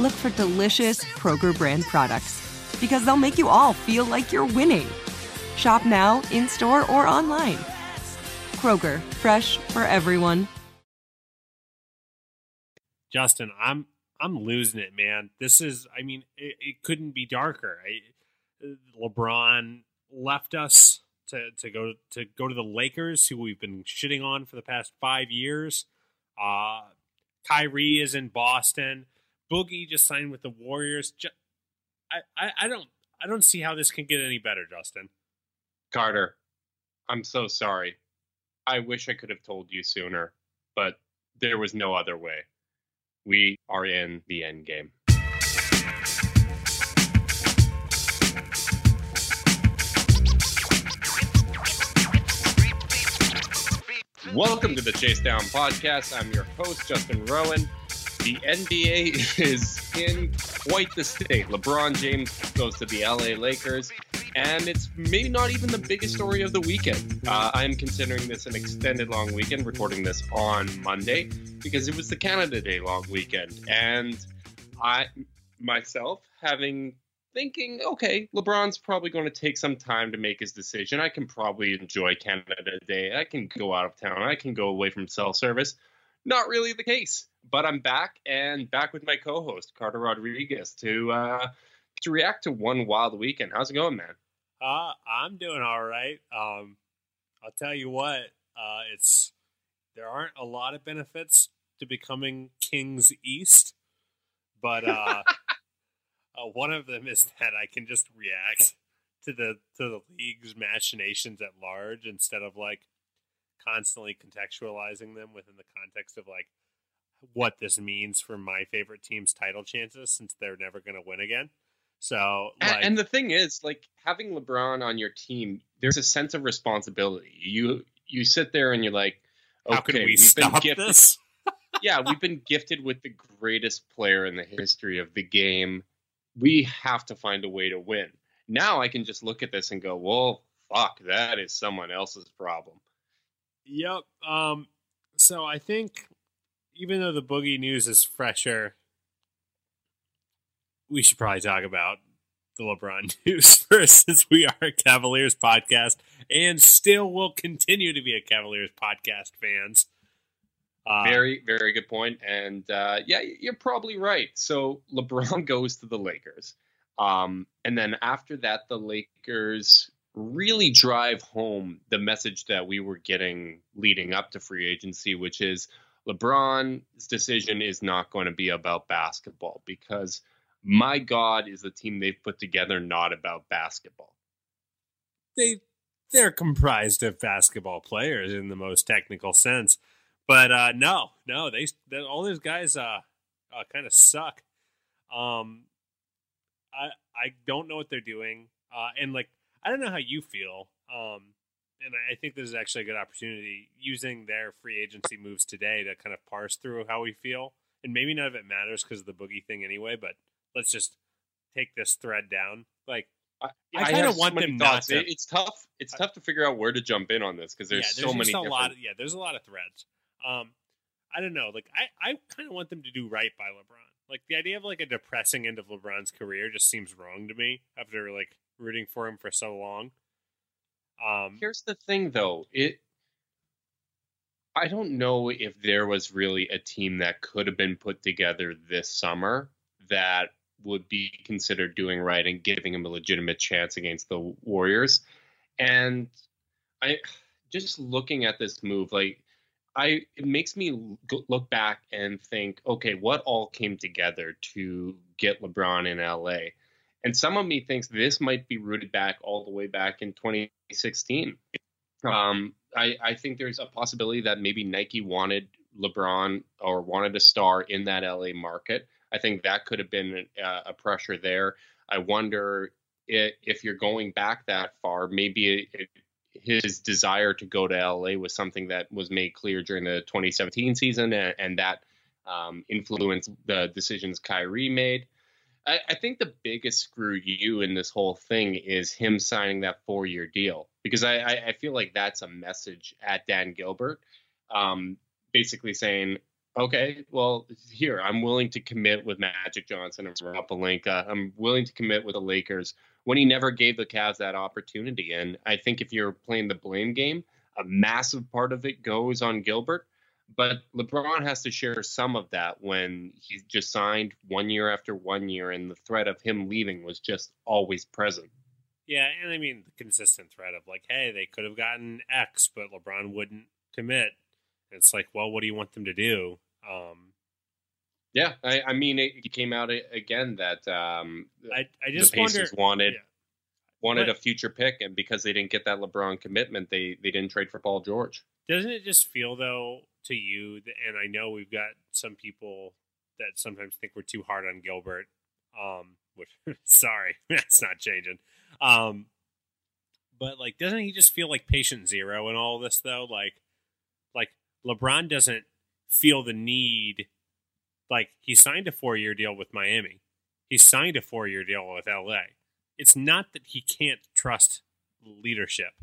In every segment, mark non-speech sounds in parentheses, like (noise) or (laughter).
look for delicious Kroger brand products because they'll make you all feel like you're winning. Shop now, in store, or online. Kroger, fresh for everyone. Justin, I'm I'm losing it, man. This is, I mean, it, it couldn't be darker. I, LeBron left us to, to go to go to the Lakers, who we've been shitting on for the past five years. Uh, Kyrie is in Boston. Boogie just signed with the Warriors. I, I, I don't I don't see how this can get any better, Justin. Carter, I'm so sorry. I wish I could have told you sooner, but there was no other way. We are in the end game. Welcome to the Chase Down Podcast. I'm your host, Justin Rowan. The NBA (laughs) is in quite the state. LeBron James goes to the LA Lakers, and it's maybe not even the biggest story of the weekend. Uh, I'm considering this an extended long weekend, recording this on Monday because it was the Canada Day long weekend, and I myself having thinking, okay, LeBron's probably going to take some time to make his decision. I can probably enjoy Canada Day. I can go out of town. I can go away from cell service. Not really the case, but I'm back and back with my co-host Carter Rodriguez to uh, to react to one wild weekend. How's it going, man? Uh, I'm doing all right. Um, I'll tell you what, uh, it's there aren't a lot of benefits to becoming Kings East, but uh, (laughs) uh, one of them is that I can just react to the to the league's machinations at large instead of like constantly contextualizing them within the context of like what this means for my favorite team's title chances since they're never going to win again. So, like, and, and, the thing is, like having LeBron on your team, there's a sense of responsibility. You you sit there and you're like, okay, how can we we've stop been gifted, this? (laughs) yeah, we've been gifted with the greatest player in the history of the game. We have to find a way to win. Now I can just look at this and go, well, fuck, that is someone else's problem. Yep. Um. So I think even though the boogie news is fresher, we should probably talk about the LeBron (laughs) news (laughs) first, since we are a Cavaliers podcast and still will continue to be a Cavaliers podcast fans. Uh, very, very good point. And uh, yeah, you're probably right. So (laughs) LeBron goes to the Lakers. Um, and then after that, the Lakers really drive home the message that we were getting leading up to free agency, which is LeBron's decision is not going to be about basketball because my God is the team they've put together not about basketball. They they're comprised of basketball players in the most technical sense, but uh, no, no, they, they all those guys uh, uh kind of suck. Um, I I don't know what they're doing, uh, and like I don't know how you feel. Um, and I think this is actually a good opportunity using their free agency moves today to kind of parse through how we feel. And maybe none of it matters because of the boogie thing anyway, but let's just take this thread down. Like, I, I kind of want them thoughts. not to. It's tough. It's tough to figure out where to jump in on this because there's, yeah, there's so many. A different... lot of, yeah, there's a lot of threads. Um, I don't know. Like, I, I kind of want them to do right by LeBron. Like the idea of like a depressing end of LeBron's career just seems wrong to me after like rooting for him for so long. Um, Here's the thing, though. It. I don't know if there was really a team that could have been put together this summer that would be considered doing right and giving him a legitimate chance against the Warriors. And I just looking at this move, like I it makes me look back and think, okay, what all came together to get LeBron in LA? And some of me thinks this might be rooted back all the way back in 2016. Um, I, I think there's a possibility that maybe Nike wanted LeBron or wanted a star in that LA market. I think that could have been a, a pressure there. I wonder if, if, you're going back that far, maybe it, his desire to go to LA was something that was made clear during the 2017 season, and, and that um, influenced the decisions Kyrie made. I, I, think the biggest screw you in this whole thing is him signing that four year deal because I, I, I, feel like that's a message at Dan Gilbert, um, basically saying, okay, well, here, I'm willing to commit with Magic Johnson and Rob Pelinka. I'm willing to commit with the Lakers when he never gave the Cavs that opportunity. And I think if you're playing the blame game, a massive part of it goes on Gilbert. But LeBron has to share some of that when he just signed one year after one year, and the threat of him leaving was just always present. Yeah, and I mean the consistent threat of like, hey, they could have gotten X, but LeBron wouldn't commit. It's like, well, what do you want them to do? Um, yeah, I, I mean, it came out again that um, I, I just the Pacers wonder, wanted yeah. Wanted but, a future pick, and because they didn't get that LeBron commitment, they they didn't trade for Paul George. Doesn't it just feel though to you? And I know we've got some people that sometimes think we're too hard on Gilbert. Um, which (laughs) sorry, (laughs) that's not changing. Um, but like, doesn't he just feel like patient zero in all this though? Like, like LeBron doesn't feel the need. Like he signed a four year deal with Miami. He signed a four year deal with LA. It's not that he can't trust leadership.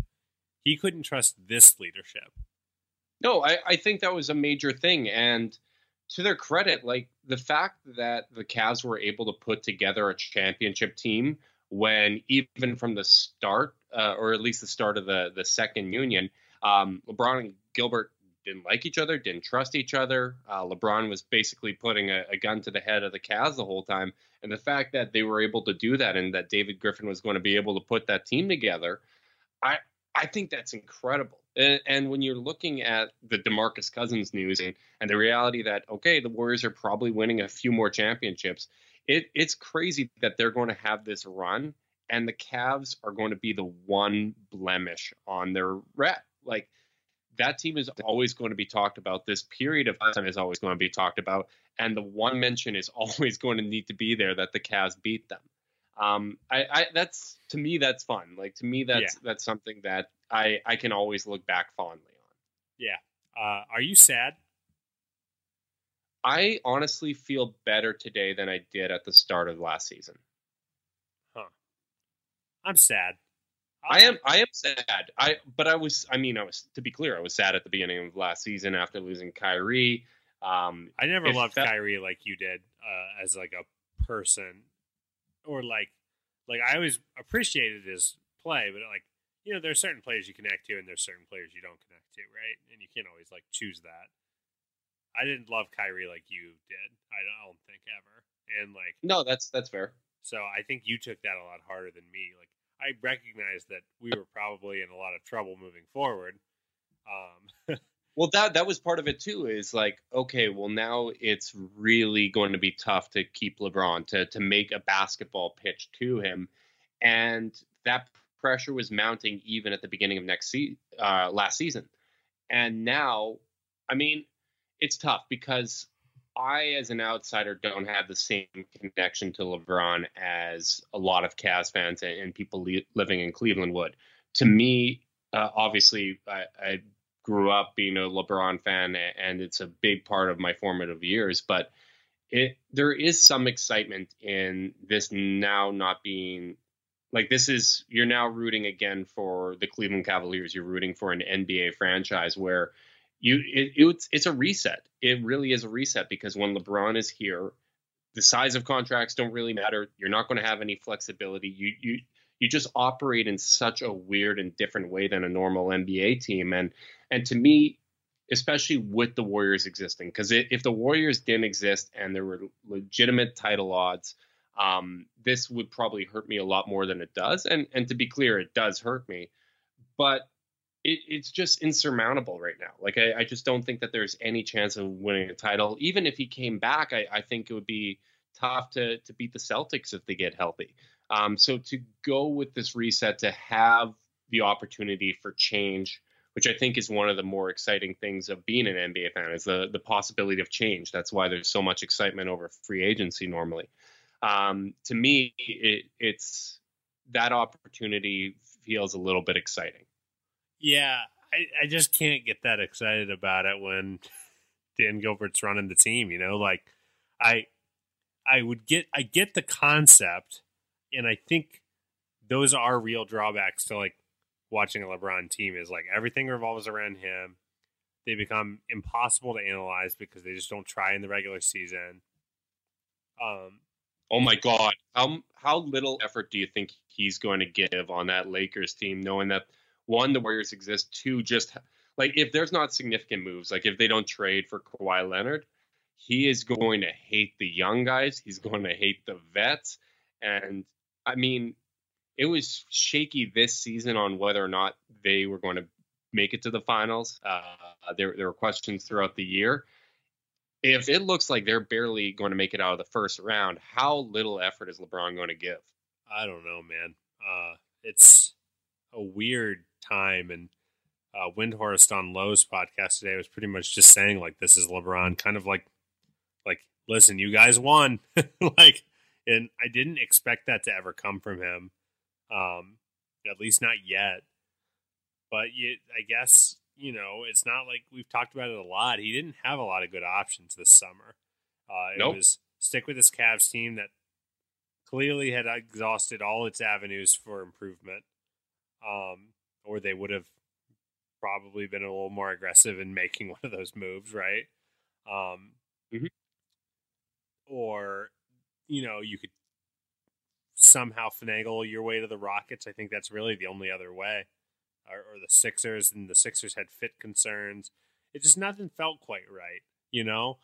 He couldn't trust this leadership. No, I, I think that was a major thing. And to their credit, like the fact that the Cavs were able to put together a championship team when even from the start, uh, or at least the start of the the second union, um, LeBron and Gilbert didn't like each other, didn't trust each other. Uh, LeBron was basically putting a, a, gun to the head of the Cavs the whole time, and the fact that they were able to do that and that David Griffin was going to be able to put that team together, I I think that's incredible. And, and when you're looking at the DeMarcus Cousins news and, and the reality that okay, the Warriors are probably winning a few more championships, it it's crazy that they're going to have this run and the Cavs are going to be the one blemish on their rep. Like that team is always going to be talked about. This period of time is always going to be talked about, and the one mention is (laughs) always going to need to be there that the Cavs beat them. Um, I, I that's to me that's fun. Like to me that's yeah. that's something that I I can always look back fondly on. Yeah. Uh, are you sad? I honestly feel better today than I did at the start of last season. Huh. I'm sad. I am I am sad. I but I was I mean I was to be clear I was sad at the beginning of last season after losing Kyrie. Um, I never loved felt, Kyrie like you did uh, as like a person, or like like I always appreciated his play, but like you know there's certain players you connect to and there's certain players you don't connect to, right? And you can't always like choose that. I didn't love Kyrie like you did. I don't think ever. And like no, that's that's fair. So I think you took that a lot harder than me. Like I recognized that we were probably in a lot of trouble moving forward. Um, (laughs) well, that that was part of it too. Is like, okay, well now it's really going to be tough to keep LeBron to to make a basketball pitch to him, and that pressure was mounting even at the beginning of next se- uh, last season, and now, I mean, it's tough because I, as an outsider, don't have the same connection to LeBron as a lot of Cavs fans and, and people li- living in Cleveland would. To me, uh, obviously, I, I, grew up being a LeBron fan, and it's a big part of my formative years. But it, there is some excitement in this now not being like this is you're now rooting again for the Cleveland Cavaliers. You're rooting for an NBA franchise where you it, it's it's a reset. It really is a reset because when LeBron is here, the size of contracts don't really matter. You're not going to have any flexibility. You you you just operate in such a weird and different way than a normal NBA team. And and to me, especially with the Warriors existing, because if the Warriors didn't exist and there were legitimate title odds, Um, this would probably hurt me a lot more than it does, and and to be clear, it does hurt me, but it, it's just insurmountable right now. Like I, I, just don't think that there's any chance of winning a title. Even if he came back, I, I think it would be tough to to beat the Celtics if they get healthy. Um, so to go with this reset, to have the opportunity for change, which I think is one of the more exciting things of being an NBA fan, is the the possibility of change. That's why there's so much excitement over free agency normally. Um, to me, it, it's that opportunity feels a little bit exciting. Yeah, I, I just can't get that excited about it when Dan Gilbert's running the team. You know, like I I would get I get the concept, and I think those are real drawbacks to like watching a LeBron team is like everything revolves around him. They become impossible to analyze because they just don't try in the regular season. Um, oh my God, how how little effort do you think he's going to give on that Lakers team, knowing that one the Warriors exist, two just like if there's not significant moves, like if they don't trade for Kawhi Leonard, he is going to hate the young guys. He's going to hate the vets. And I mean, it was shaky this season on whether or not they were going to make it to the finals. Uh, there, there were questions throughout the year. If it looks like they're barely going to make it out of the first round, how little effort is LeBron going to give? I don't know, man. Uh, it's a weird time, and uh, Windhorst on Lowe's podcast today was pretty much just saying like this is LeBron, kind of like like, listen, you guys won. (laughs) like, and I didn't expect that to ever come from him. Um, at least not yet. But you, I guess, you know, it's not like we've talked about it a lot. He didn't have a lot of good options this summer. Uh, it nope. was stick with this Cavs team that clearly had exhausted all its avenues for improvement. Um, or they would have probably been a little more aggressive in making (laughs) one of those moves, right? Um, mm-hmm or you know you could somehow finagle your way to the Rockets. I think that's really the only other way, or, or the Sixers. And the Sixers had fit concerns. It just nothing felt quite right, you know.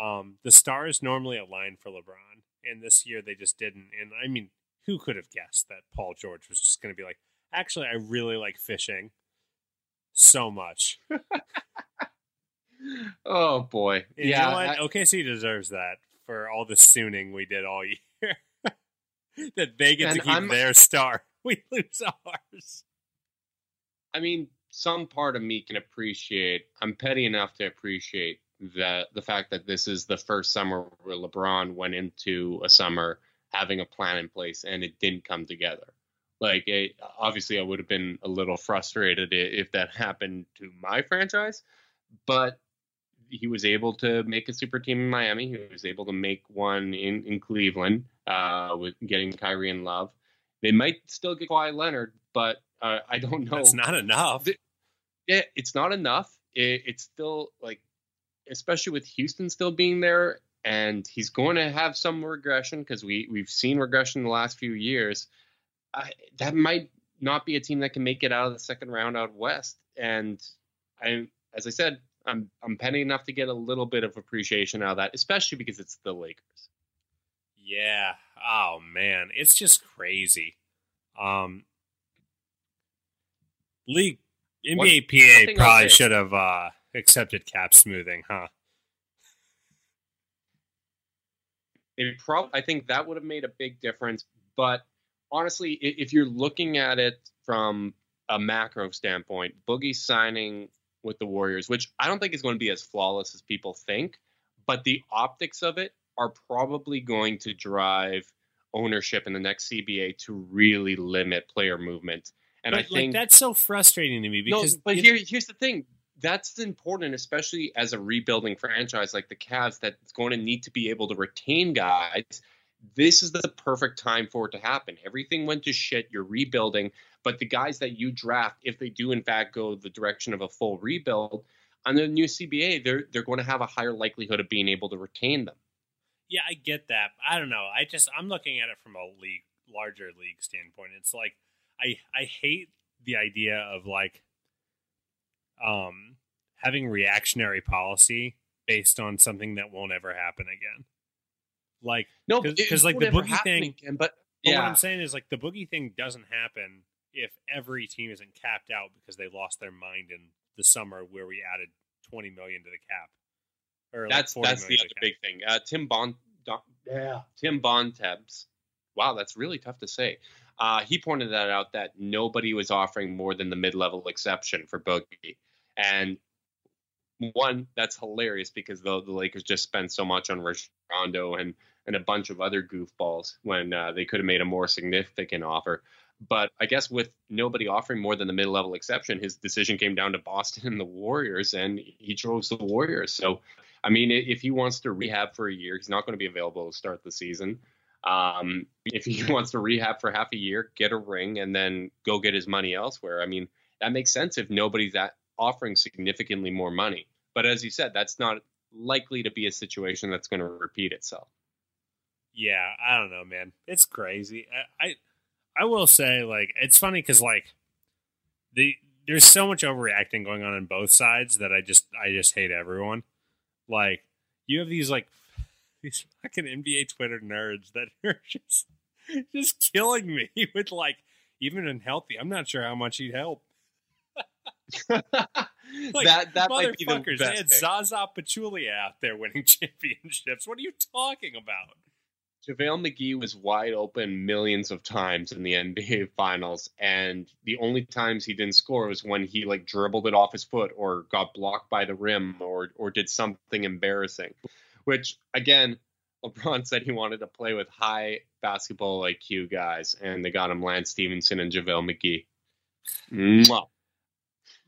Um, the stars normally align for LeBron, and this year they just didn't. And I mean, who could have guessed that Paul George was just going to be like, actually, I really like fishing so much. (laughs) oh boy, and yeah. You know I, OKC deserves that for all the sooning we did all (laughs) year. that they get to keep I'm, their star. (laughs) We lose ours. I mean, some part of me can appreciate. I'm petty enough to appreciate that the fact that this is the first summer where LeBron went into a summer having a plan in place and it didn't come together. Like, it, obviously, I would have been a little frustrated if that (laughs) happened to my franchise, but he was able to make a super team in Miami. He was able to make one in, in Cleveland uh, with getting Kyrie and Love. They might still get Kawhi Leonard, but uh, I don't know. It's not enough. yeah, it's not enough. It, it's still like, especially with Houston still being there, and he's going to have some regression because we we've seen regression in the last few years. I, that might not be a team that can make it out of the second round out west. And I, as I said, I'm I'm penny enough to get a little bit of appreciation out of that, especially because it's the Lakers. Yeah. Oh man, it's just crazy. Um, league NBA PA probably should have uh, accepted cap smoothing, huh? It prob- I think that would have made a big difference. But honestly, if you're looking at it from a macro standpoint, Boogie signing with the Warriors, which I don't think is going to be as flawless as people think, but the optics of it are probably going to drive ownership in the next CBA to really limit player movement. And but, I think like, that's so frustrating to me because no, but here, here's the thing. That's important, especially as a rebuilding franchise like the Cavs, that's going to need to be able to retain guys. This is the perfect time for it to happen. Everything went to shit. You're rebuilding. But the guys that you draft, if they do in fact go the direction of a full rebuild, on the new CBA, they're they're going to have a higher likelihood of being able to retain them. Yeah, I get that. I don't know. I just I'm looking at it from a league larger league standpoint. It's like I I hate the idea of like um having reactionary policy based on something that won't ever happen again. Like No, because like the boogie thing. again, but But what I'm saying is like the boogie thing doesn't happen if every team isn't capped out because they lost their mind in the summer where we added 20 million to the cap. Or that's 40 that's the million other cap. big thing. Uh, Tim Bond, Don, yeah, Tim Bontemps. Wow, that's really tough to say. Uh, he pointed that out that nobody was offering more than the mid-level exception for Boogie, and one that's hilarious because the, the Lakers just spent so much on Rondo and and a bunch of other goofballs when uh, they could have made a more significant offer. But I guess with nobody offering more than the mid-level exception, his decision came down to Boston (laughs) and the Warriors, and he chose the Warriors. So, I mean, if he wants to rehab for a year, he's not going to be available to start the season. Um, if he (laughs) wants to rehab for half a year, get a ring, and then go get his money elsewhere. I mean, that makes sense if nobody's offering significantly more money. But as you said, that's not likely to be a situation that's going to repeat itself. Yeah, I don't know, man. It's crazy. I I, I will say like it's funny because like the there's so much overreacting going on on both sides that I just I just hate everyone. Like you have these like (laughs) these fucking NBA Twitter nerds that (laughs) are just just killing me (laughs) with like even unhealthy. I'm not sure how much he'd help. Like, that that might be the best they had. Zaza Pachulia out there winning championships. What are you talking about? JaVale McGee was wide open millions of times in the NBA finals, and the only times he didn't score was when he like dribbled it off his foot or got blocked by the rim or or did something embarrassing. Which again, (laughs) LeBron said he wanted to play with high basketball IQ guys, and they got him Lance Stephenson and JaVale McGee. Mwah.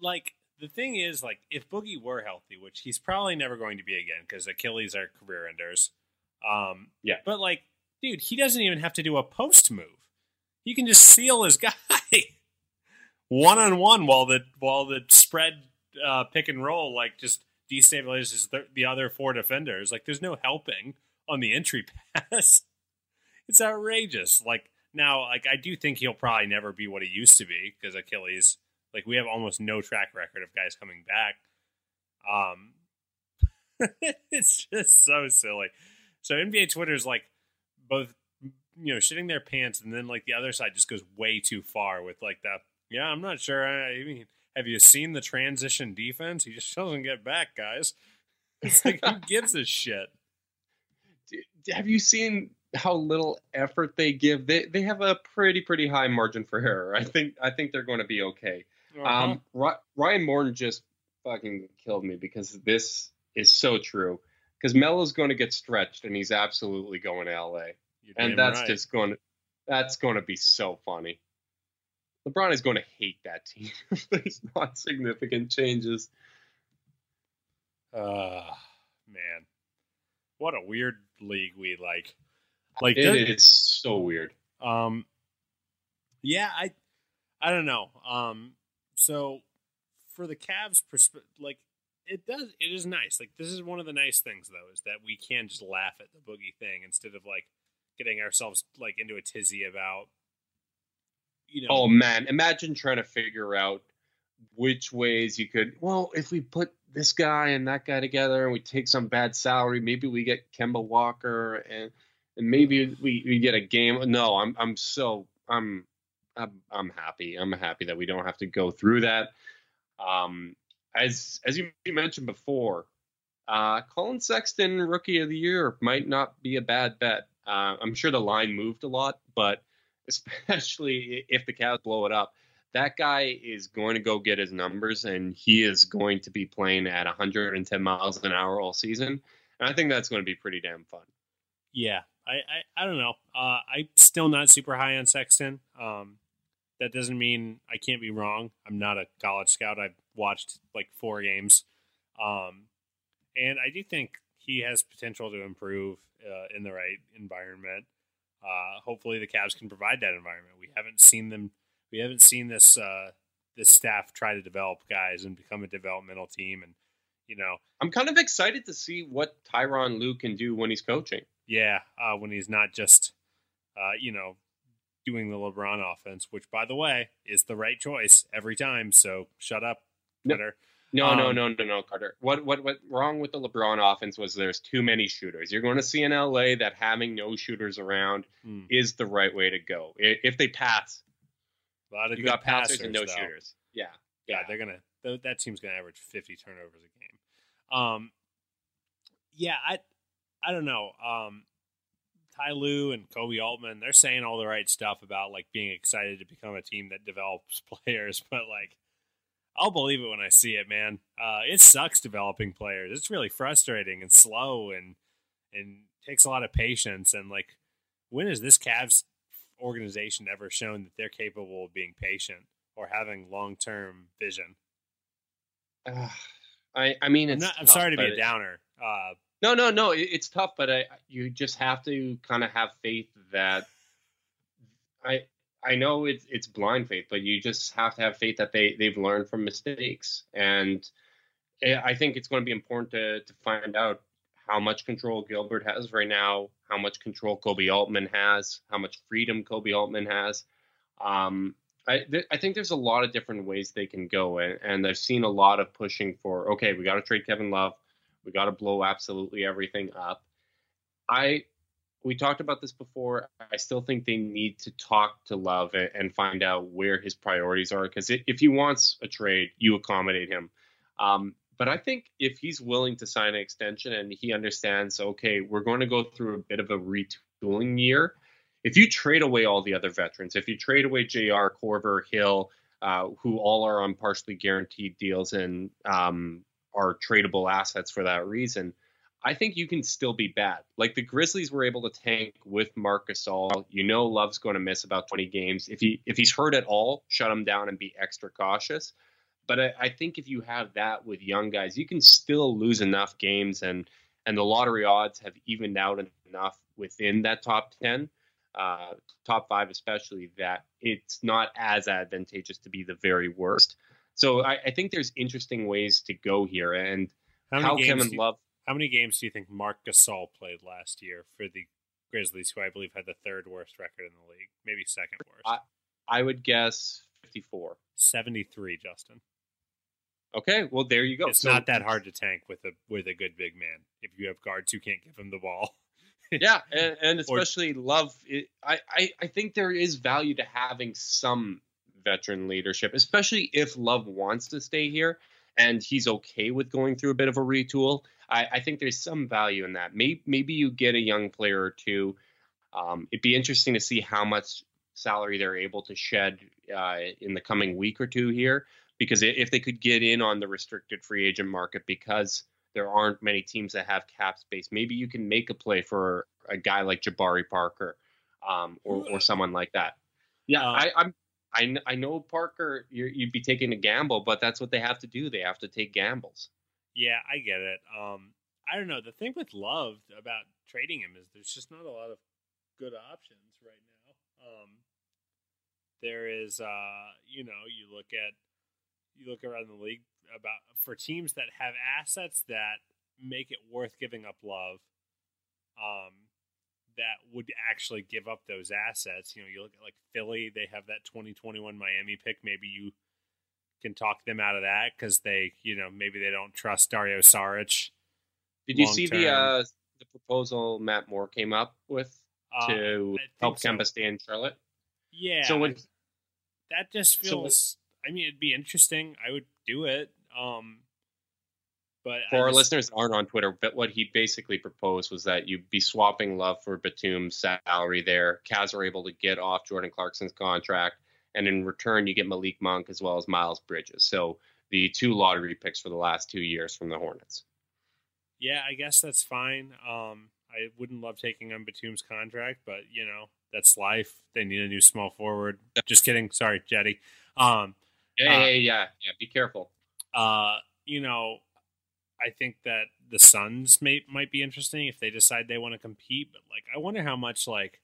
like the thing is like if boogie were healthy which he's probably never going to be again because achilles are career enders um Yeah. but like dude he doesn't even have to do a post move he can just seal his (laughs) guy one on one while the while the spread uh pick and roll like just destabilizes the, the other four defenders like there's no helping on the entry (laughs) pass it's outrageous like now like i do think he'll probably never be what he used to be because achilles like we have almost no track record of guys coming back. Um, (laughs) it's just so silly. So NBA Twitter is like both, you know, shitting their pants, and then like the other side just goes way too far with like that. Yeah, I'm not sure. I mean, have you seen the transition defense? He just doesn't get back, guys. (laughs) It's like who gives a shit? Have you seen how little effort they give? They they have a pretty pretty high margin for error. I think I think they're going to be okay. Uh-huh. Um, Ryan Morton just fucking killed me because this is so true. Because Melo's going to get stretched, and he's absolutely going to LA, You're and that's right. just going to that's going to be so funny. LeBron is going to hate that team (laughs) if there's not significant changes. Uh, man, what a weird league we like. Like, It does- so weird. um, yeah, I, I don't know. Um, so for the Cavs, persp- like it does, it is nice. Like this is one of the nice things though, is that we can just laugh at the boogie thing instead of like getting ourselves like into a tizzy about, you know. Oh man, imagine trying to figure out which ways you could. Well, if we put this guy and that guy together, and we take some bad salary, maybe we get Kemba Walker, and and maybe we, we get a game. No, I'm I'm so I'm I'm I'm happy. I'm happy that we don't have to go through that. Um, as as you mentioned before, uh, Collin Sexton, Rookie of the Year, might not be a bad bet. Uh, I'm sure the line moved a lot, but (laughs) especially if the Cavs blow it up, that guy is going to go get his numbers, and he is going to be playing at 110 miles an hour all season. And I think that's going to be pretty damn fun. Yeah, I, I, I don't know. Uh, I'm still not super high on Sexton. Um, that doesn't mean I can't be wrong. I'm not a college scout. I've watched like four games, um, and I do think he has potential to improve uh, in the right environment. Uh, hopefully, the Cavs can provide that environment. We haven't seen them. We haven't seen this uh, this staff try to develop guys and become a developmental team. And you know, I'm kind of excited to see what Tyronn Lue can do when he's coaching. Yeah, uh, when he's not just, uh, you know, doing the LeBron offense, which, by the way, is the right choice every time. So shut up. Twitter. No, Um, no, no, no, no, Carter. What what what wrong with the LeBron offense was there's too many shooters. You're going to see in LA that having no shooters around Hmm. is the right way to go. If they pass, A lot of you got passers, and no though. shooters. Yeah. Yeah, they're gonna. th- That team's gonna average fifty turnovers a game. Um, yeah, I, I don't know. Um, Ty Lue and Koby Altman, they're saying all the right stuff about like being excited to become a team that develops (laughs) players, but like, I'll believe it when I see it, man. Uh, it sucks developing players. It's really frustrating and slow and and takes a lot of patience. And like, when has this Cavs organization ever shown that they're capable of being patient or having long term vision? Ugh. I I mean, I'm, it's not, I'm tough, sorry to be a downer. Uh, No, no, no. It's tough, but I you just have to kind of have faith that I I know it's it's blind faith, but you just have to have faith that they they've learned from mistakes, and eh, I think it's going to be important to to find out how much control Gilbert has right now, how much control Koby Altman has, how much freedom Koby Altman has. Um, I th- I think there's a lot of different ways they can go, and, and I've seen a lot of pushing for okay, we got to trade Kevin Love. We got to blow absolutely everything up. I we talked about this before. I still think they need to talk to Love and, find out where his priorities are because if he wants a trade, you accommodate him. Um, but I think if he's willing to sign an extension and he understands, okay, we're going to go through a bit of a retooling year. If you trade away all the other veterans, if you trade away Jr. Korver, Hill, uh, who all are on partially guaranteed deals and um, are tradable assets for that reason, I think you can still be bad. Like the Grizzlies were able to tank with Marc Gasol. You know Love's going to miss about 20 games. If he if he's hurt at all, shut him down and be extra cautious. But I, I think if you have that with young guys, you can still lose enough games and and the lottery odds have evened out enough within that top 10, uh, top five especially, that it's not as advantageous to be the very worst. So I, I think there's interesting ways to go here. And how how? Kevin Love how many games do you think Marc Gasol played last year for the Grizzlies, who I believe had the third worst record in the league, maybe second worst? I- I would guess 54. Seventy-three, Justin. Okay, well there you go. It's So- not that hard to tank with a with a good big man if you have guards who can't give him the ball. (laughs) yeah, (laughs) and, and Or- especially Love. It, I, I I think there is value to having some veteran leadership, especially if Love wants to stay here and he's okay with going through a bit of a retool. I, I think there's some value in that. Maybe maybe you get a young player or two. Um, it'd be interesting to see how much salary they're able to shed uh, in the coming week or two here, because if they could get in on the restricted free agent market, because there aren't many teams that have cap space, maybe you can make a play for a guy like Jabari Parker, um, or or someone like that. Yeah, Uh, I, I'm. I, I know Parker, you're, you'd be taking a gamble, but that's what they have to do. They have to take gambles. Yeah, I get it. Um, I don't know. The thing with Love about trading him is there's just not a lot of good options right now. Um, there is, uh, you know, you look at you look around the league about for teams that have assets that make it worth giving up Love. Um, that would actually give up those assets. You know, you look at like Philly; they have that 2021 Miami pick. Maybe you can talk them out of that because they, you know, maybe they don't trust Dario Saric. Did you see the uh, the proposal Matt Moore came up with Uh, to help so. Kemba stay in Charlotte? Yeah, So when that just so- feels. I mean, it'd be interesting. I would do it. Um, but for I our listeners that aren't on Twitter, but what he basically proposed was that you'd be swapping Love for Batum's salary there. Cavs are able to get off Jordan Clarkson's contract, and in return, you get Malik Monk as well as Miles Bridges. So the two lottery picks for the last two years from the Hornets. yeah, I guess that's fine. Um, I wouldn't love taking on Batum's contract, but you know that's life. They need a new small forward. Just kidding. Sorry, Cedi. Um, Yeah, Uh, yeah, yeah, yeah. Be careful. uh, you know, I think that the Suns may might be interesting if they decide they want to compete. But like, I wonder how much like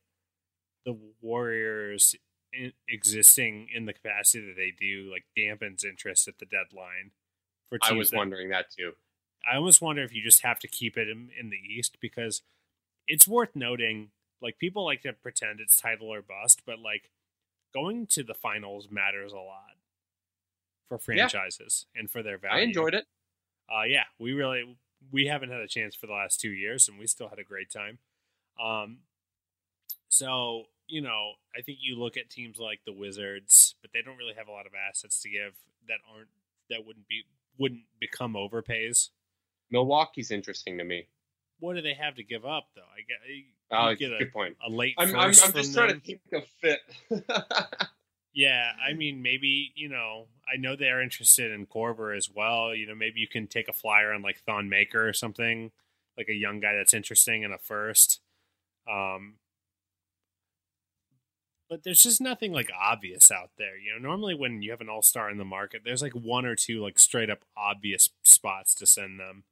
the Warriors in, existing in the capacity that they do like dampens interest at the deadline. For I was that- wondering that too. I almost wonder if you just have to keep it in, in the East because it's worth noting. Like people like to pretend it's title or bust, but like going to the finals matters a lot for franchises yeah. and for their value. I enjoyed it. Uh, yeah, we really we haven't had a chance for the last two years, and we still had a great time. Um, so you know, I think you look at teams like the Wizards, but they don't really have a lot of assets to give that aren't that wouldn't be wouldn't become overpays. Milwaukee's interesting to me. What do they have to give up though? I get. Oh, get a, good point. A late. I'm, I'm, I'm just trying to think of fit. (laughs) yeah, I mean, maybe you know, I know they're interested in Korver as well. You know, maybe you can take a flyer on like Thon Maker or something, like a young guy that's interesting in a first. Um, but there's just nothing like obvious out there. You know, normally when you have an all star in the market, there's like one or two like straight up obvious spots to send them.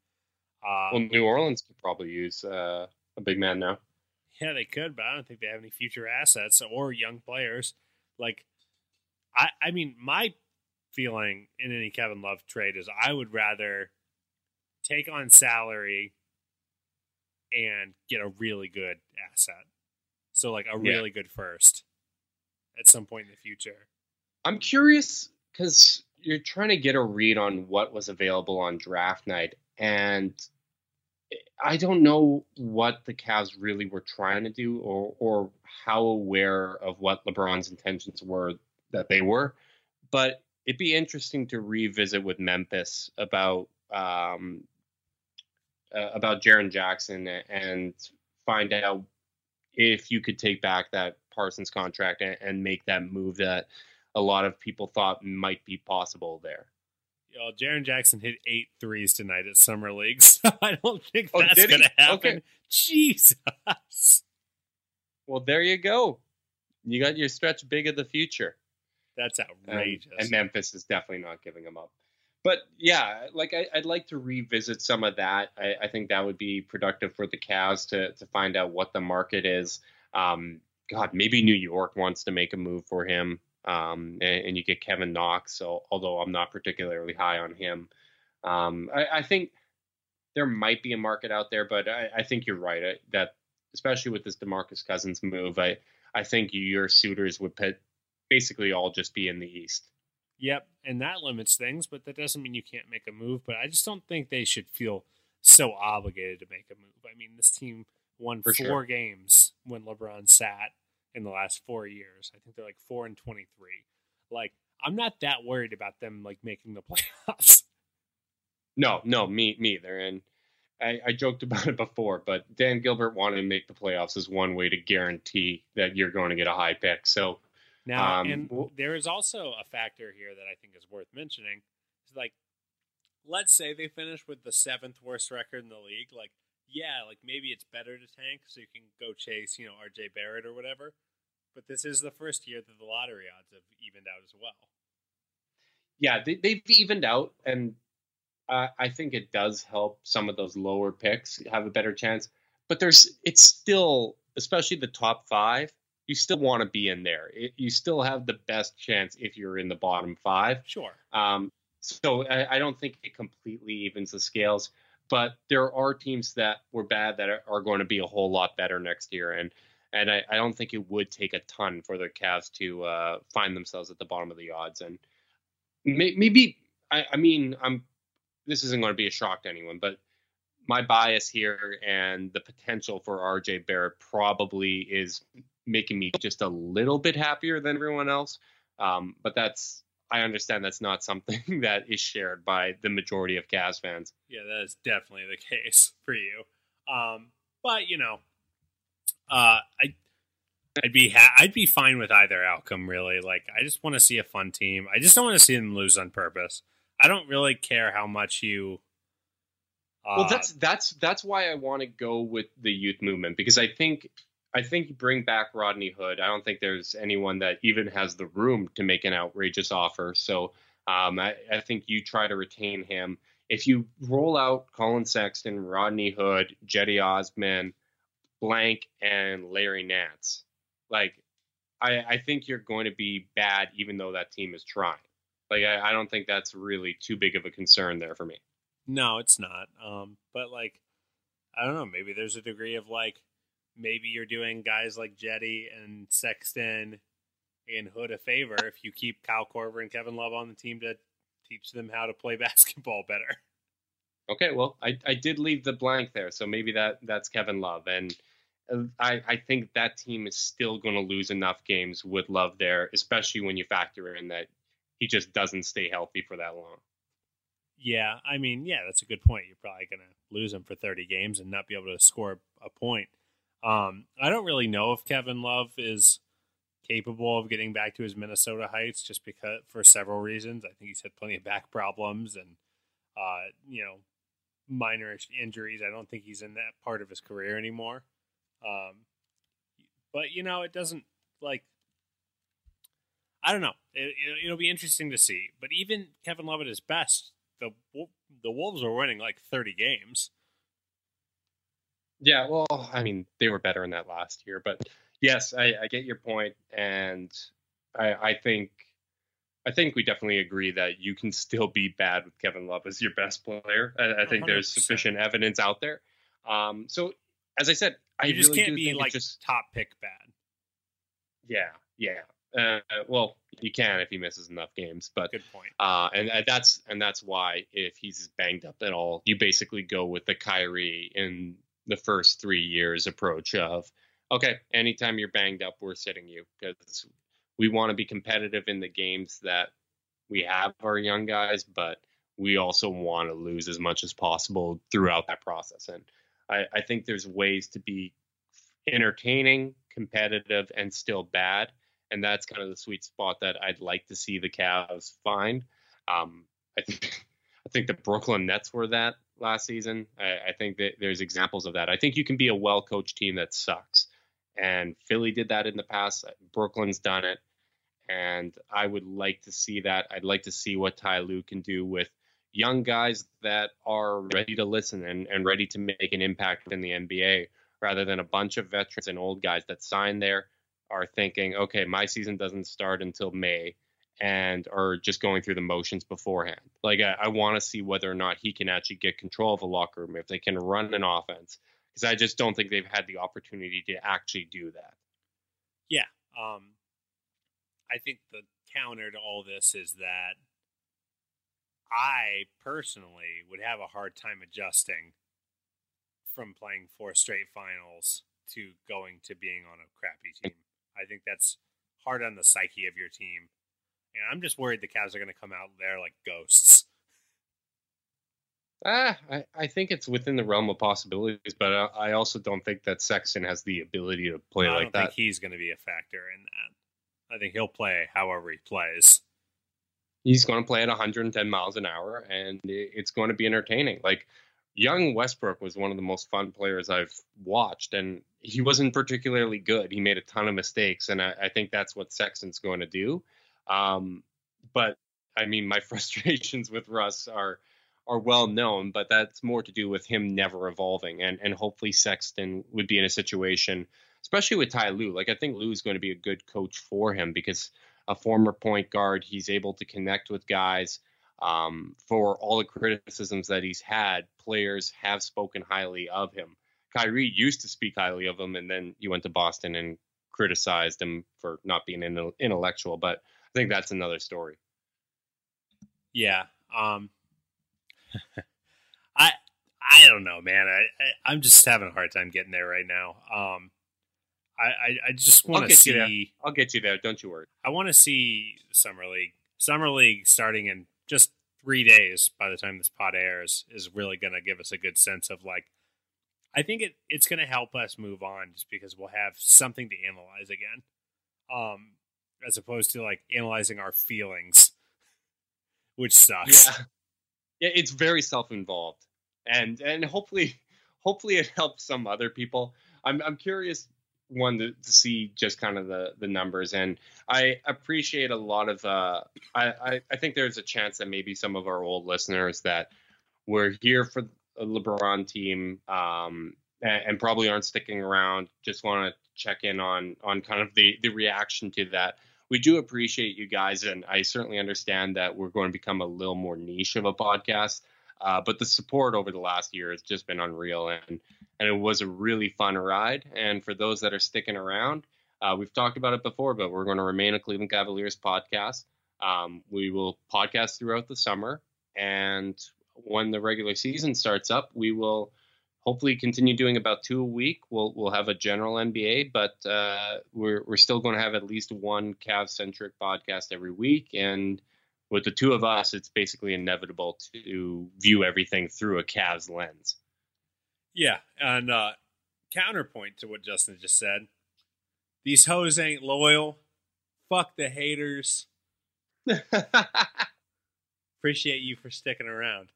Um, well, New Orleans could probably use uh, a big man now. Yeah, they could, but I don't think they have any future assets or young players. Like, I, I mean, my feeling in any Kevin Love trade is I would rather take on salary and get a really good asset. So, like a really yeah. good first at some point in the future. I'm curious because you're trying to get a read on what was available on draft night, and I don't know what the Cavs really were trying to do, or or how aware of what LeBron's intentions were that they were, but it'd be interesting to revisit with Memphis about um, uh, about Jaren Jackson and find out if you could take back that Parsons contract and, and make that move that a lot of people thought might be possible there. Yo, Jaren Jackson hit eight threes tonight at Summer League, (laughs) so I don't think oh, that's going to happen. Okay. Jesus. Well, there you go. You got your stretch big of the future. That's outrageous. And, and Memphis is definitely not giving them up. But yeah, like I, would like to revisit some of that. I, I, think that would be productive for the Cavs to to find out what the market is. Um, God, maybe New York wants to make a move for him, um, and, and, you get Kevin Knox. So, although I'm not particularly high on him, um, I, I, think there might be a market out there. But I, I think you're right I, that, especially with this Demarcus Cousins move, I I think your suitors would put, basically all just be in the East. Yep, and that limits things, but that doesn't mean you can't make a move. But I just don't think they should feel so obligated to make a move. I mean, this team won For four sure. games when LeBron sat in the last four years. I think they're like four and twenty three. Like I'm not that worried about them like making the (laughs) playoffs. No, no, me me either. And I, I joked about it before, but Dan Gilbert wanted to make the playoffs as one way to guarantee that you're going to get a high pick. So now, um, and there is also a factor here that I think is worth mentioning. It's like, let's say they finish with the seventh worst record in the league. Like, yeah, like maybe it's better to tank so you can go chase, you know, RJ Barrett or whatever. But this is the first year that the lottery odds have evened out as well. Yeah, they, they've evened out, and uh, I think it does help some of those lower picks have a better chance. But there's, it's still, especially the top five, you still want to be in there. It, you still have the best chance if you're in the bottom five. Sure. Um, so I, I, don't think it completely evens the scales but there are teams that were bad that are, are going to be a whole lot better next year, and and I, I, don't think it would take a ton for the Cavs to uh, find themselves at the bottom of the odds, and may, maybe I, I mean I'm this isn't going to be a shock to anyone, but my bias here and the potential for RJ Barrett probably is making me just a little bit happier than everyone else. Um, but that's I understand that's not something (laughs) that is shared by the majority of Cavs fans. Yeah, that is definitely the (laughs) case for you. Um, but you know, uh, I I'd be ha- I'd be fine with either outcome really. Like I just want to see a fun team. I just don't want to see them lose on purpose. I don't really care how much you. Uh, well, that's that's that's why I want to go with the youth movement because I think I think you bring back Rodney Hood. I don't think there's anyone that even has the room to make an outrageous offer. So um, I, I, think you try to retain him. If you roll out Collin Sexton, Rodney Hood, Cedi Osman, Blank, and Larry Nance, like I, I, think you're going to be bad, even though that team is trying. Like I, I, don't think that's really too big of a concern there for me. No, it's not. Um, but like, I don't know. Maybe there's a degree of like maybe you're doing guys like Cedi and Sexton and Hood a favor if you keep Kyle Korver and Kevin Love on the team to teach them how to play (laughs) basketball better. Okay, well, I, I did leave the blank there, so maybe that that's Kevin Love, and uh, I I think that team is still going to lose enough games with Love there, especially when you factor in that he just doesn't stay healthy for that long. Yeah, I mean, yeah, that's a good point. You're probably going to lose him for 30 games and not be able to score a point. Um, I don't really know if Kevin Love is capable of getting back to his Minnesota heights, just because for several reasons. I think he's had plenty of back problems and, uh, you know, minor injuries. I don't think he's in that part of his career anymore. Um, but you know, it doesn't like. I don't know. It, will it, be interesting to see. But even Kevin Love at his best, the the Wolves were winning like thirty games. Yeah, well, I mean, they were better in that last year, but yes, I, I get your point, and I, I think I think we definitely agree that you can still be bad with Kevin Love as your best player. I, I think 100%. there's sufficient evidence out there. Um, so, as I said, you I just really can't be like just top pick bad. Yeah, yeah. Uh, well, you can if he misses enough games, but good point. Uh, and uh, that's and that's why if he's banged up at all, you basically go with the Kyrie in the first three years approach of, okay, anytime you're banged up, we're sitting you because we want to be competitive in the games that we have our young guys, but we also want to lose as much as possible throughout that process. And I, I think there's ways to be entertaining, competitive, and still bad. And that's kind of the sweet spot that I'd like to see the Cavs find. Um, I think (laughs) I think the Brooklyn Nets were that last season. I, I think that there's examples of that. I think you can be a well coached team that sucks. And Philly did that in the past. Brooklyn's done it. And I would like to see that. I'd like to see what Ty Lue can do with young guys that are ready to listen and, and ready to make an impact in the NBA rather than a bunch of veterans and old guys that sign there are thinking, okay, my season doesn't start until May and are just going through the motions beforehand. Like I, I want to see whether or not he can actually get control of a locker room, if they can run an offense, because I just don't think they've had the opportunity to actually do that. Yeah, um, I think the counter to all this is that I personally would have a hard time adjusting from playing four straight finals to going to being on a crappy team. I think that's hard on the psyche of your team. And I'm just worried the Cavs are going to come out there like ghosts. Ah, I, I think it's within the realm of possibilities, but I, I also don't think that Sexton has the ability to play I like that. he's going to be a factor in that. I think he'll play however he plays. He's going to play at 110 miles an hour, and it's going to be entertaining. Like young Westbrook was one of the most fun players I've watched, and he wasn't particularly good. He made a ton of mistakes, and I, I think that's what Sexton's going to do. Um, but I mean, my (laughs) frustrations with Russ are are well known, but that's more to do with him never evolving, and and hopefully Sexton would be in a situation, especially with Ty Lue. Like I think Lue is going to be a good coach for him because a former point guard, he's able to connect with guys. Um, for all the criticisms that he's had, players have spoken highly of him. Kyrie used to speak highly of him, and then he went to Boston and criticized him for not being an intellectual. But I think that's another story. Yeah. Um, (laughs) I I don't know, man. I, I am just having a hard time getting there right now. Um, I I, I just want to see. I'll get you there. Don't you worry. I want to see summer league. Summer league starting in just three days. By the time this pod airs, is really going to give us a good sense of like. I think it, it's going to help us move on just because we'll have something to analyze again, um, as opposed to like analyzing our feelings, (laughs) which sucks. Yeah yeah, it's very self-involved, and and hopefully, (laughs) hopefully it helps some other people. I'm I'm curious one to, to see just kind of the the numbers, and I appreciate a lot of. Uh, I, I I think there's a chance that maybe some of our old listeners that were here for a LeBron team, um, and, and probably aren't sticking around, just want to check in on on kind of the the reaction to that we do appreciate you guys, and I certainly understand that we're going to become a little more niche of a podcast. Uh, but the support over the last year has just been unreal, and and it was a really fun ride. And for those that are sticking around, uh, we've talked about it before, but we're going to remain a Cleveland Cavaliers podcast. Um, we will podcast throughout the summer, and when the regular season starts up, we will hopefully continue doing about two a week. We'll we'll have a general NBA, but uh, we're we're still going to have at least one Cavs centric podcast every week. And with the two of us, it's basically inevitable to view everything through a Cavs lens. Yeah, and uh, counterpoint to what Justin just said, these hoes ain't loyal. Fuck the haters. (laughs) Appreciate you for sticking around.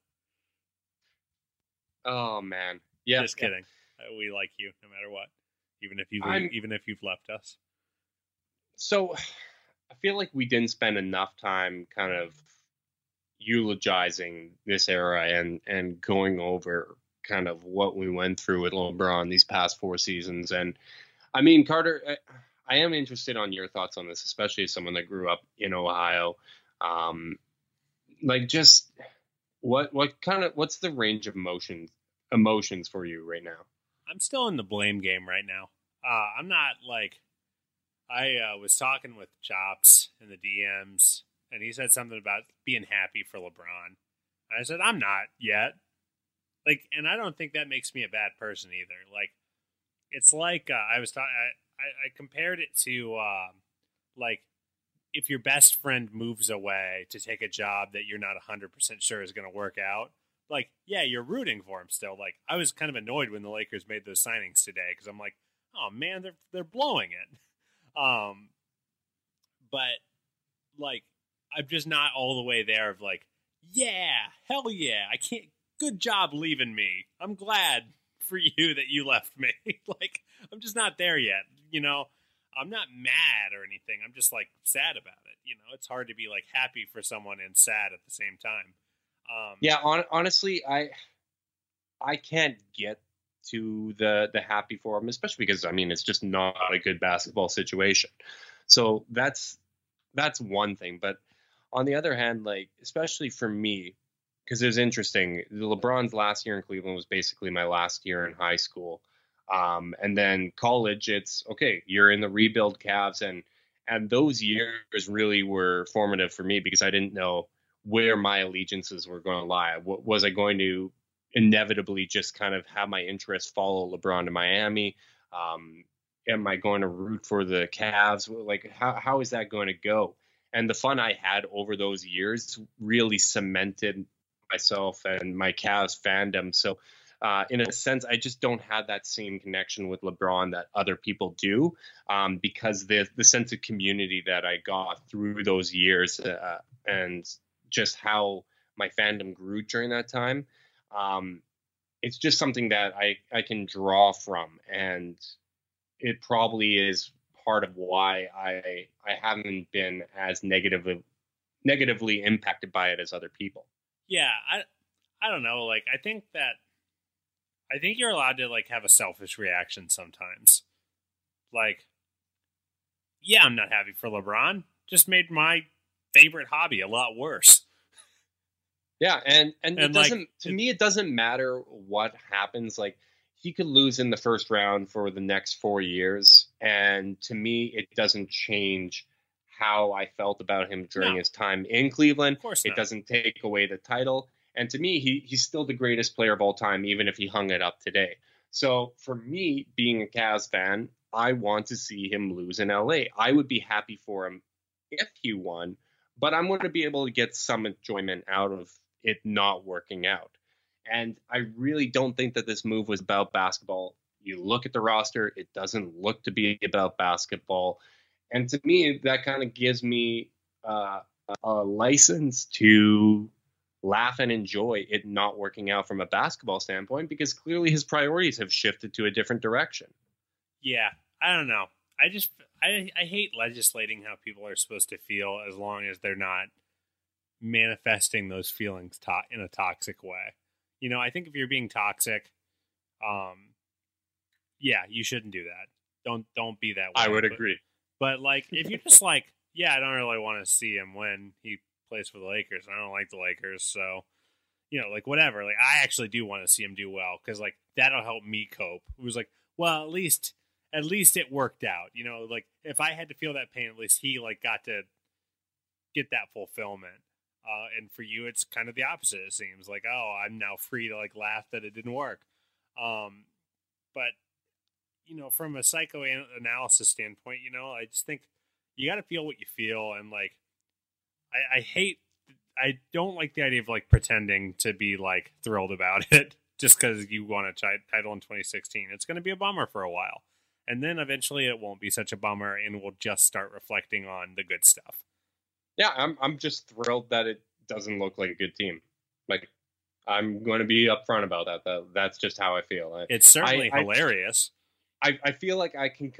oh man, yeah, Just kidding. Uh, We like you no matter what, even if you even if you've left us. So I feel like we didn't spend enough time kind of eulogizing this era and and going over kind of what we went through with LeBron these past four seasons. And I mean, Carter, I, I am interested on your thoughts on this, especially as someone that grew up in Ohio. Um, like, just what what kind of what's the range of emotions emotions for you right now? I'm still in the blame game right now. Uh, I'm not like I uh, was talking with Chops in the DMs, and he said something about being happy for LeBron. And I said I'm not yet. Like, and I don't think that makes me a bad person either. Like, it's like uh, I was talking. I, I, compared it to um, like if your best friend moves away to take a job that you're not 100% sure is going to work out like yeah you're rooting for him still. Like i was kind of annoyed when the lakers made those signings today because i'm like oh man they're they're blowing it. (laughs) Um but like i'm just not all the way there of like yeah hell yeah i can't good job leaving me. I'm glad for you that you left me. (laughs) Like i'm just not there yet you know? I'm not mad or anything. I'm just like sad about it you know? It's hard to be like happy for someone and sad at the same time um Yeah, on, honestly, I I can't get to the the happy for him, especially because I mean it's just not a good basketball situation. So that's that's one thing. But on the other hand, like especially for me, because it was interesting. The LeBron's last year in Cleveland was basically my last year in high school, um, and then college. It's okay. You're in the rebuild Cavs, and and those years really were formative for me because I didn't know where my allegiances were going to lie. Was I going to inevitably just kind of have my interest follow LeBron to Miami? Um, am I going to root for the Cavs? Like, how, how is that going to go? And the fun I had over those years really cemented myself and my Cavs fandom. So, uh, in a sense, I just don't have that same connection with LeBron that other people do, um, because the the sense of community that I got through those years uh, and just how my fandom grew during that time, um, it's just something that I I can draw from, and it probably is part of why I I haven't been as negative negatively impacted by it as other people. yeah i i don't know like i think that i think you're allowed to like have a selfish reaction sometimes like yeah i'm not happy for lebron just made my favorite hobby a lot worse Yeah, and and, it like, doesn't to it- me it doesn't matter what happens. Like he could lose in the first round for the next four years, and to me it doesn't change how I felt about him during No. his time in Cleveland. of course It not. doesn't take away the title, and to me he he's still the greatest player of all time, even if he hung it up today. So for me, being a Cavs fan, I want to see him lose in LA. I would be happy for him if he won, but I'm going to be able to get some enjoyment out of it not working out. And I really don't think that this move was about basketball. You look at the roster, it doesn't look to be about basketball. And to me, that kind of gives me uh, a license to laugh and enjoy it not working out from a basketball standpoint because clearly his priorities have shifted to a different direction. yeah i don't know i just i i hate legislating how people are supposed to feel as long as they're not manifesting those feelings to- in a toxic way you know i think if you're being toxic um yeah you shouldn't do that don't don't be that way I would But- agree. But like, if you're (laughs) just like, yeah, I don't really want to see him when he plays for the Lakers. I don't like the Lakers, so you know, like whatever. Like, I actually do want to see him do well because like that'll help me cope. It was like, well, at least at least it worked out. You know, like if I had to feel that pain, at least he like got to get that fulfillment. Uh, and for you, it's kind of the opposite. It seems like, oh, I'm now free to like laugh that it didn't work. Um, but you know, from a psychoanalysis standpoint, you know, I just think you got to feel what you feel, and like, I, I hate, I don't like the idea of like pretending to be like thrilled about (laughs) it just because you won a title in 2016. It's going to be a bummer for a while, and then eventually it won't be such a bummer, and we'll just start reflecting on the good stuff. Yeah, I'm I'm just thrilled that it doesn't look like a good team. Like I'm going to be upfront about that. That that's just how I feel. I, It's certainly I- hilarious. I, I feel like I can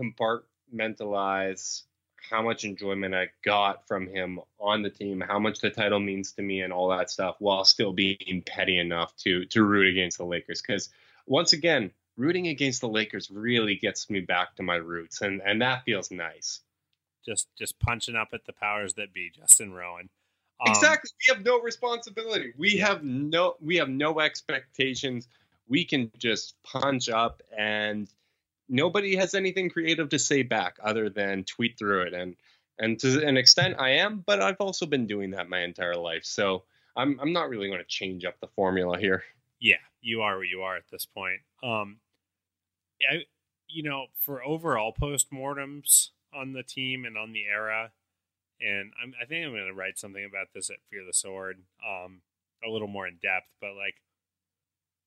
compartmentalize how much enjoyment I got from him on the team, how much the title means to me, and all that stuff, while still being petty enough to to root against the Lakers. Because once again, rooting against the Lakers really gets me back to my roots, and and that feels nice. just just punching up at the powers that be, Justin Rowan. Um, exactly. We have no responsibility. We have no we have no expectations. We can just punch up and nobody has anything creative to say back other than tweet through it and and to an extent I am, but I've also been doing that my entire life. So I'm I'm not really going to change up the formula here. Yeah, you are what you are at this point. Um, I, you know, for overall postmortems on the team and on the era, and I'm, I think I'm going to write something about this at Fear the Sword, um, a little more in depth. But like,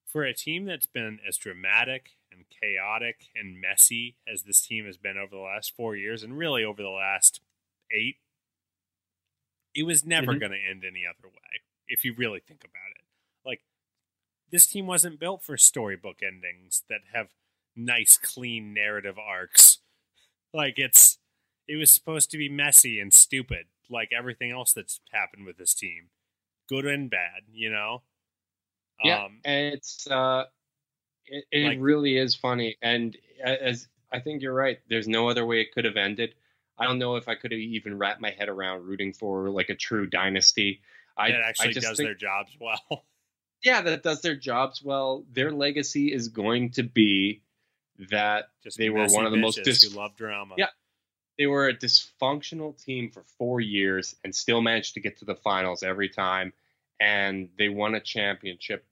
for a team that's been as dramatic and chaotic and messy as this team has been over the last four years, and really over the last eight, it was never Mhm. going to end any other way. If you really think about it, like this team wasn't built for storybook endings that have nice, clean narrative arcs. Like it's, it was supposed to be messy and stupid, like everything else that's happened with this team, good and bad. You know. Yeah, Um, and it's uh, it, it Like- really is funny, and as I think you're right, there's no other way it could have ended. I don't know if I could have even wrapped my head around rooting for like a true dynasty. I that actually I just does think, their jobs well. (laughs) yeah, that does their jobs well. Their legacy is going to be that Just They were one of the most dis- who love drama. Yeah. they were a dysfunctional team for four years and still managed to get to the finals every time, and they won a championship,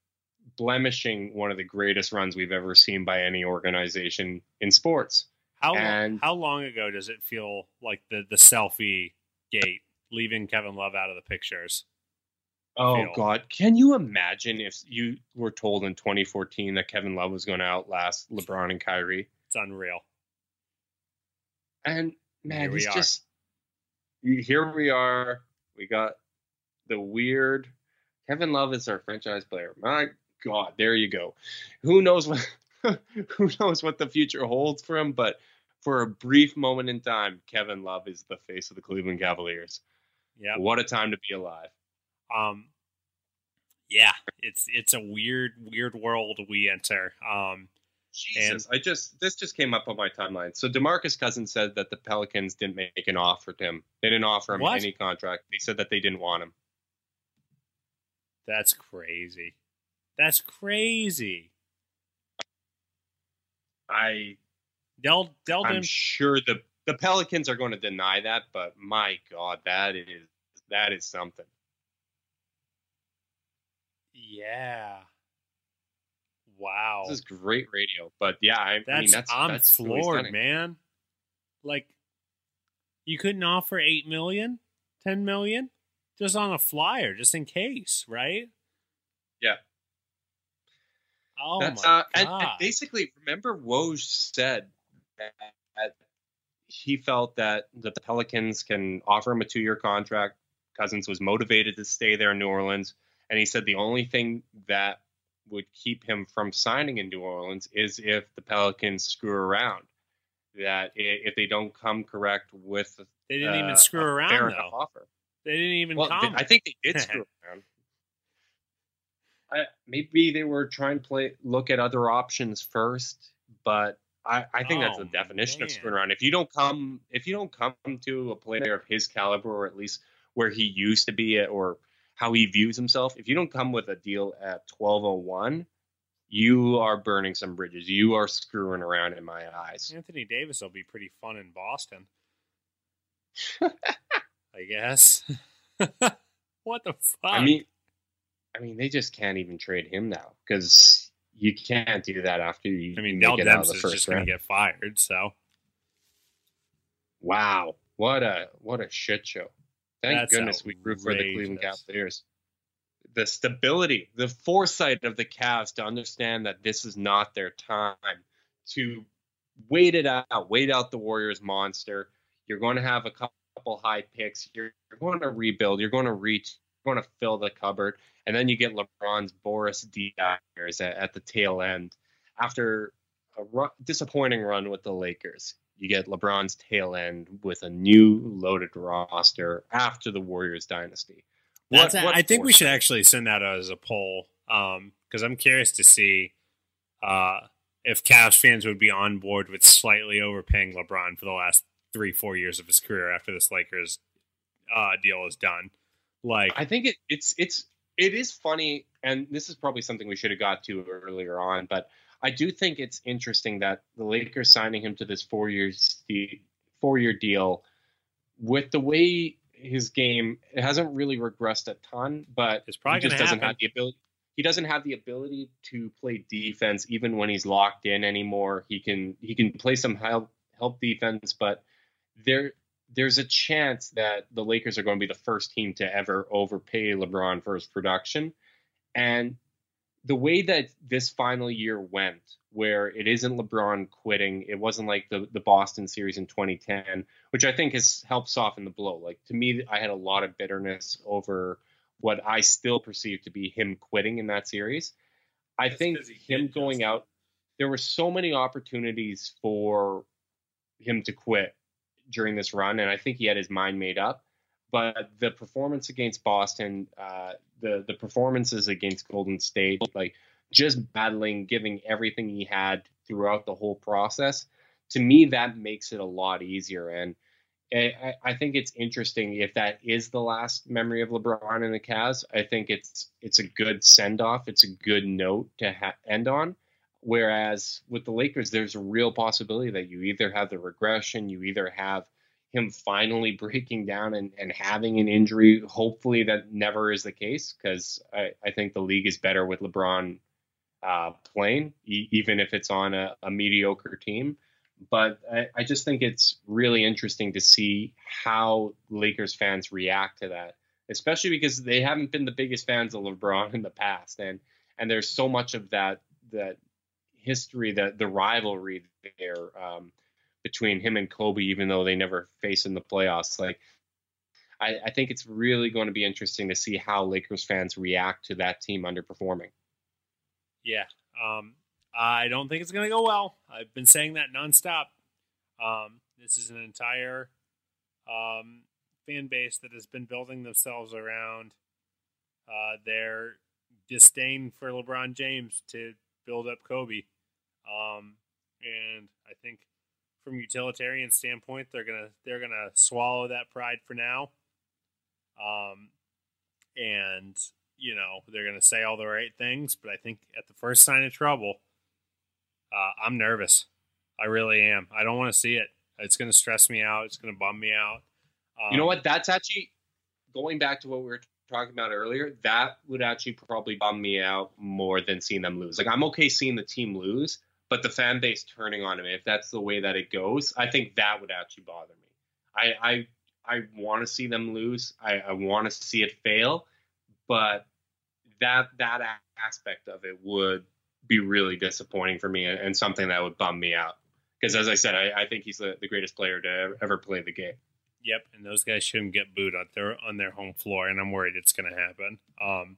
blemishing one of the greatest runs we've ever seen by any organization in sports. How And- how long ago does it feel like the the selfie gate leaving Kevin Love out of the pictures? Oh. God, can you imagine if you were told in 2014 that Kevin Love was going to outlast LeBron and Kyrie? It's unreal. And man, Here we he's are. just here we are. We got the weird Kevin Love is our franchise player. My God, there you go. Who knows what (laughs) who knows what the future holds for him, but for a brief moment in time, Kevin Love is the face of the Cleveland Cavaliers. Yeah. What a time to be alive. Um. Yeah, it's it's a weird weird world we enter. Um. Jesus, I just this just came up on my timeline. So Demarcus Cousins said that the Pelicans didn't make an offer to him. They didn't offer him What? any contract. They said that they didn't want him. That's crazy. That's crazy. I Del Del I'm sure the the Pelicans are going to deny that, but my God, that is that is something. Yeah. Wow. This is great radio, but yeah, I, That's, I mean that's I'm that's floored, man. Like you couldn't offer eight million, ten million, just on a flyer, just in case, right? Yeah. Oh That's my uh, god! and, and basically, remember Woj said that he felt that the Pelicans can offer him a two-year contract. Cousins was motivated to stay there in New Orleans, and he said the only thing that would keep him from signing in New Orleans is if the Pelicans screw around. That if they don't come correct with they didn't uh, even screw around though. offer. They didn't even Well, they- comment. I think they did (laughs) screw around. I, maybe they were trying to play look at other options first, but I, I think that's Oh, the definition of man. screwing around. If you don't come if you don't come to a player of his caliber or at least where he used to be at or how he views himself, if you don't come with a deal at twelve oh one, you are burning some bridges. You are screwing around in my eyes. Anthony Davis will be pretty fun in Boston. (laughs) I guess. (laughs) what the fuck? I mean, I mean, they just can't even trade him now because you can't do that after you. I mean, Dell it out of Demps is just going to get fired. So Wow, what a what a shit show! Thank That's goodness we root for the Cleveland. Cavaliers. The stability, the foresight of the Cavs to understand that this is not their time to wait it out, wait out the Warriors monster. You're going to have a couple high picks. You're, you're going to rebuild. You're going to reach. You're going to fill the cupboard, and then you get LeBron's Boris Diaz at, at the tail end after a run, disappointing run with the Lakers. You get LeBron's tail end with a new loaded roster after the Warriors dynasty. What- what I think we should actually send that out as a poll because I'm curious to see uh, if Cavs fans would be on board with slightly overpaying LeBron for the last three, four years of his career after this Lakers uh, deal is done. Like, I think it, it's it's it is funny, and this is probably something we should have got to earlier on, but I do think it's interesting that the Lakers signing him to this four years four year deal with the way his game it hasn't really regressed a ton, but It's probably he just doesn't happen. have the ability. He doesn't have the ability to play defense even when he's locked in anymore. He can he can play some help help defense, but there there's a chance that the Lakers are going to be the first team to ever overpay LeBron for his production. And the way that this final year went, where it isn't LeBron quitting, it wasn't like the, the Boston series in 2010, which I think has helped soften the blow. Like to me, I had a lot of bitterness over what I still perceive to be him quitting in that series. I That's think him going out, there were so many opportunities for him to quit during this run, and I think he had his mind made up. But the performance against Boston, uh, the the performances against Golden State, like just battling, giving everything he had throughout the whole process, to me that makes it a lot easier. And I, I- think it's interesting if that is the last memory of LeBron and the Cavs. I think it's it's a good send off. It's a good note to ha- end on. Whereas with the Lakers, there's a real possibility that you either have the regression, you either have him finally breaking down and, and having an injury. Hopefully, that never is the case because I, I think the league is better with LeBron uh, playing, e- even if it's on a, a mediocre team. But I, I just think it's really interesting to see how Lakers fans react to that, especially because they haven't been the biggest fans of LeBron in the past, and and there's so much of that that history, that the rivalry there um, between him and Kobe, even though they never face in the playoffs. Like, I, I think it's really going to be interesting to see how Lakers fans react to that team underperforming. Yeah. Um, I don't think it's going to go well. I've been saying that nonstop. Um, this is an entire um, fan base that has been building themselves around uh, their disdain for LeBron James to build up Kobe. Um, and I think from a utilitarian standpoint, they're gonna they're gonna swallow that pride for now. Um, and you know they're gonna say all the right things, but I think at the first sign of trouble, uh, I'm nervous. I really am. I don't want to see it. It's gonna stress me out. It's gonna bum me out. Um, You know what? That's actually going back to what we were talking about earlier. That would actually probably bum me out more than seeing them lose. Like I'm okay seeing the team lose, but the fan base turning on him, if that's the way that it goes, I think that would actually bother me. I I, I want to see them lose. I, I want to see it fail, but that that aspect of it would be really disappointing for me and, something that would bum me out. Because as I said, I, I think he's the, the greatest player to ever play the game. Yep, and those guys shouldn't get booed on their on their home floor, and I'm worried it's going to happen. Um,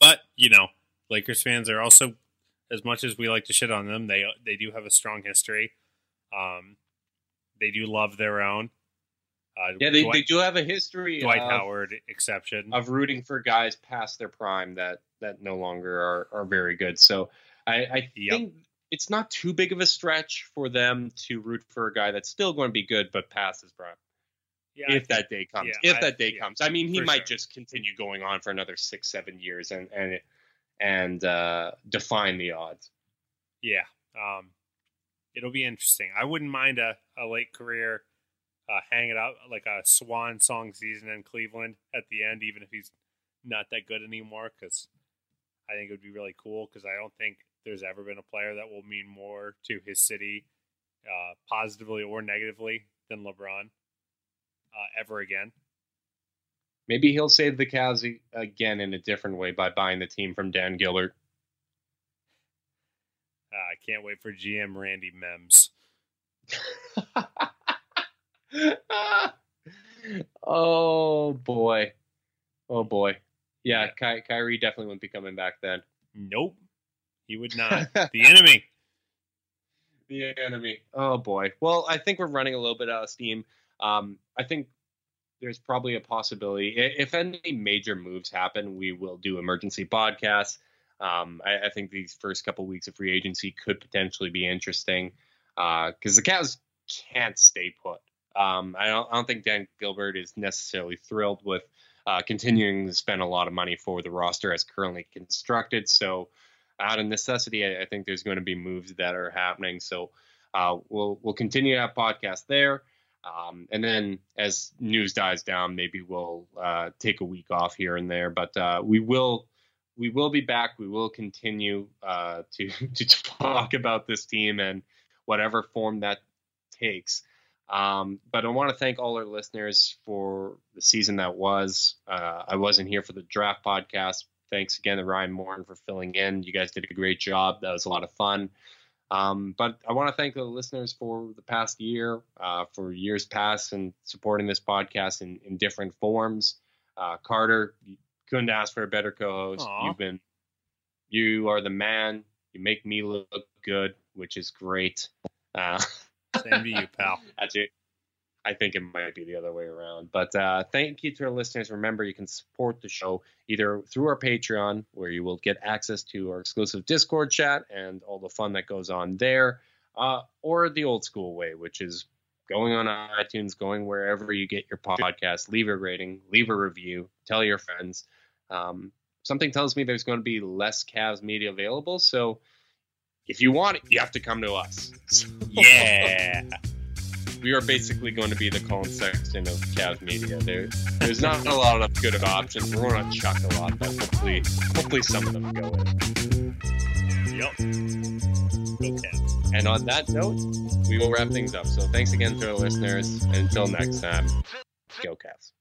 but you know, Lakers fans are also, as much as we like to shit on them, they they do have a strong history. Um, they do love their own. Uh, Yeah, they, Dwight, they do have a history Dwight of, Howard exception. of rooting for guys past their prime that that no longer are, are very good. So I, I Yep. think it's not too big of a stretch for them to root for a guy that's still going to be good but past his prime. yeah, if that day comes. yeah, if I- that day yeah, comes. I mean, he might sure. just continue going on for another six, seven years and and and uh, define the odds. Yeah. Um, it'll be interesting. I wouldn't mind a, a late career uh, hang it out like a swan song season in Cleveland at the end, even if he's not that good anymore. Because I think it would be really cool. Because I don't think there's ever been a player that will mean more to his city, uh, positively or negatively, than LeBron uh, ever again. Maybe he'll save the Cavs again in a different way by buying the team from Dan Gilbert. Uh, I can't wait for GM Randy Mims. (laughs) oh boy, oh boy, yeah, Ky- Kyrie definitely wouldn't be coming back then. Nope, he would not. (laughs) the enemy. The enemy. Oh boy. Well, I think we're running a little bit out of steam. Um, I think there's probably a possibility if any major moves happen, we will do emergency podcasts. Um, I, I, think these first couple weeks of free agency could potentially be interesting because uh, the Cavs can't stay put. Um, I, don't, I, don't, think Dan Gilbert is necessarily thrilled with uh, continuing to spend a lot of money for the roster as currently constructed. So, out of necessity, I, I think there's going to be moves that are happening. So, uh, we'll we'll continue to have podcasts there. Um, and then as news dies down, maybe we'll uh, take a week off here and there. But uh, we will we will be back. We will continue uh, to (laughs) to talk about this team and whatever form that takes. Um, but I want to thank all our listeners for the season that was. Uh, I wasn't here for the draft podcast. Thanks again to Ryan Morin for filling in. You guys did a great job. That was a lot of fun. Um, but I want to thank the listeners for the past year, uh, for years past, and supporting this podcast in, in different forms. Uh, Carter, you couldn't ask for a better co-host. Aww. You've been, you are the man. You make me look good, which is great. Uh, Same to you, pal. (laughs) That's it. I think it might be the other way around. But uh, thank you to our listeners. Remember, you can support the show either through our Patreon, where you will get access to our exclusive Discord chat and all the fun that goes on there, uh, or the old school way, which is going on iTunes, going wherever you get your podcast, leave a rating, leave a review, tell your friends. Um, something tells me there's going to be less Cavs media available, so if you want it, you have to come to us. (laughs) yeah we are basically going to be the Collin Sexton of Cavs media. There, there's not a lot of good options. We're going to chuck a lot, but hopefully, hopefully some of them go in. Yep. And on that note, we will wrap things up. So thanks again to our listeners. And until next time, go Cavs.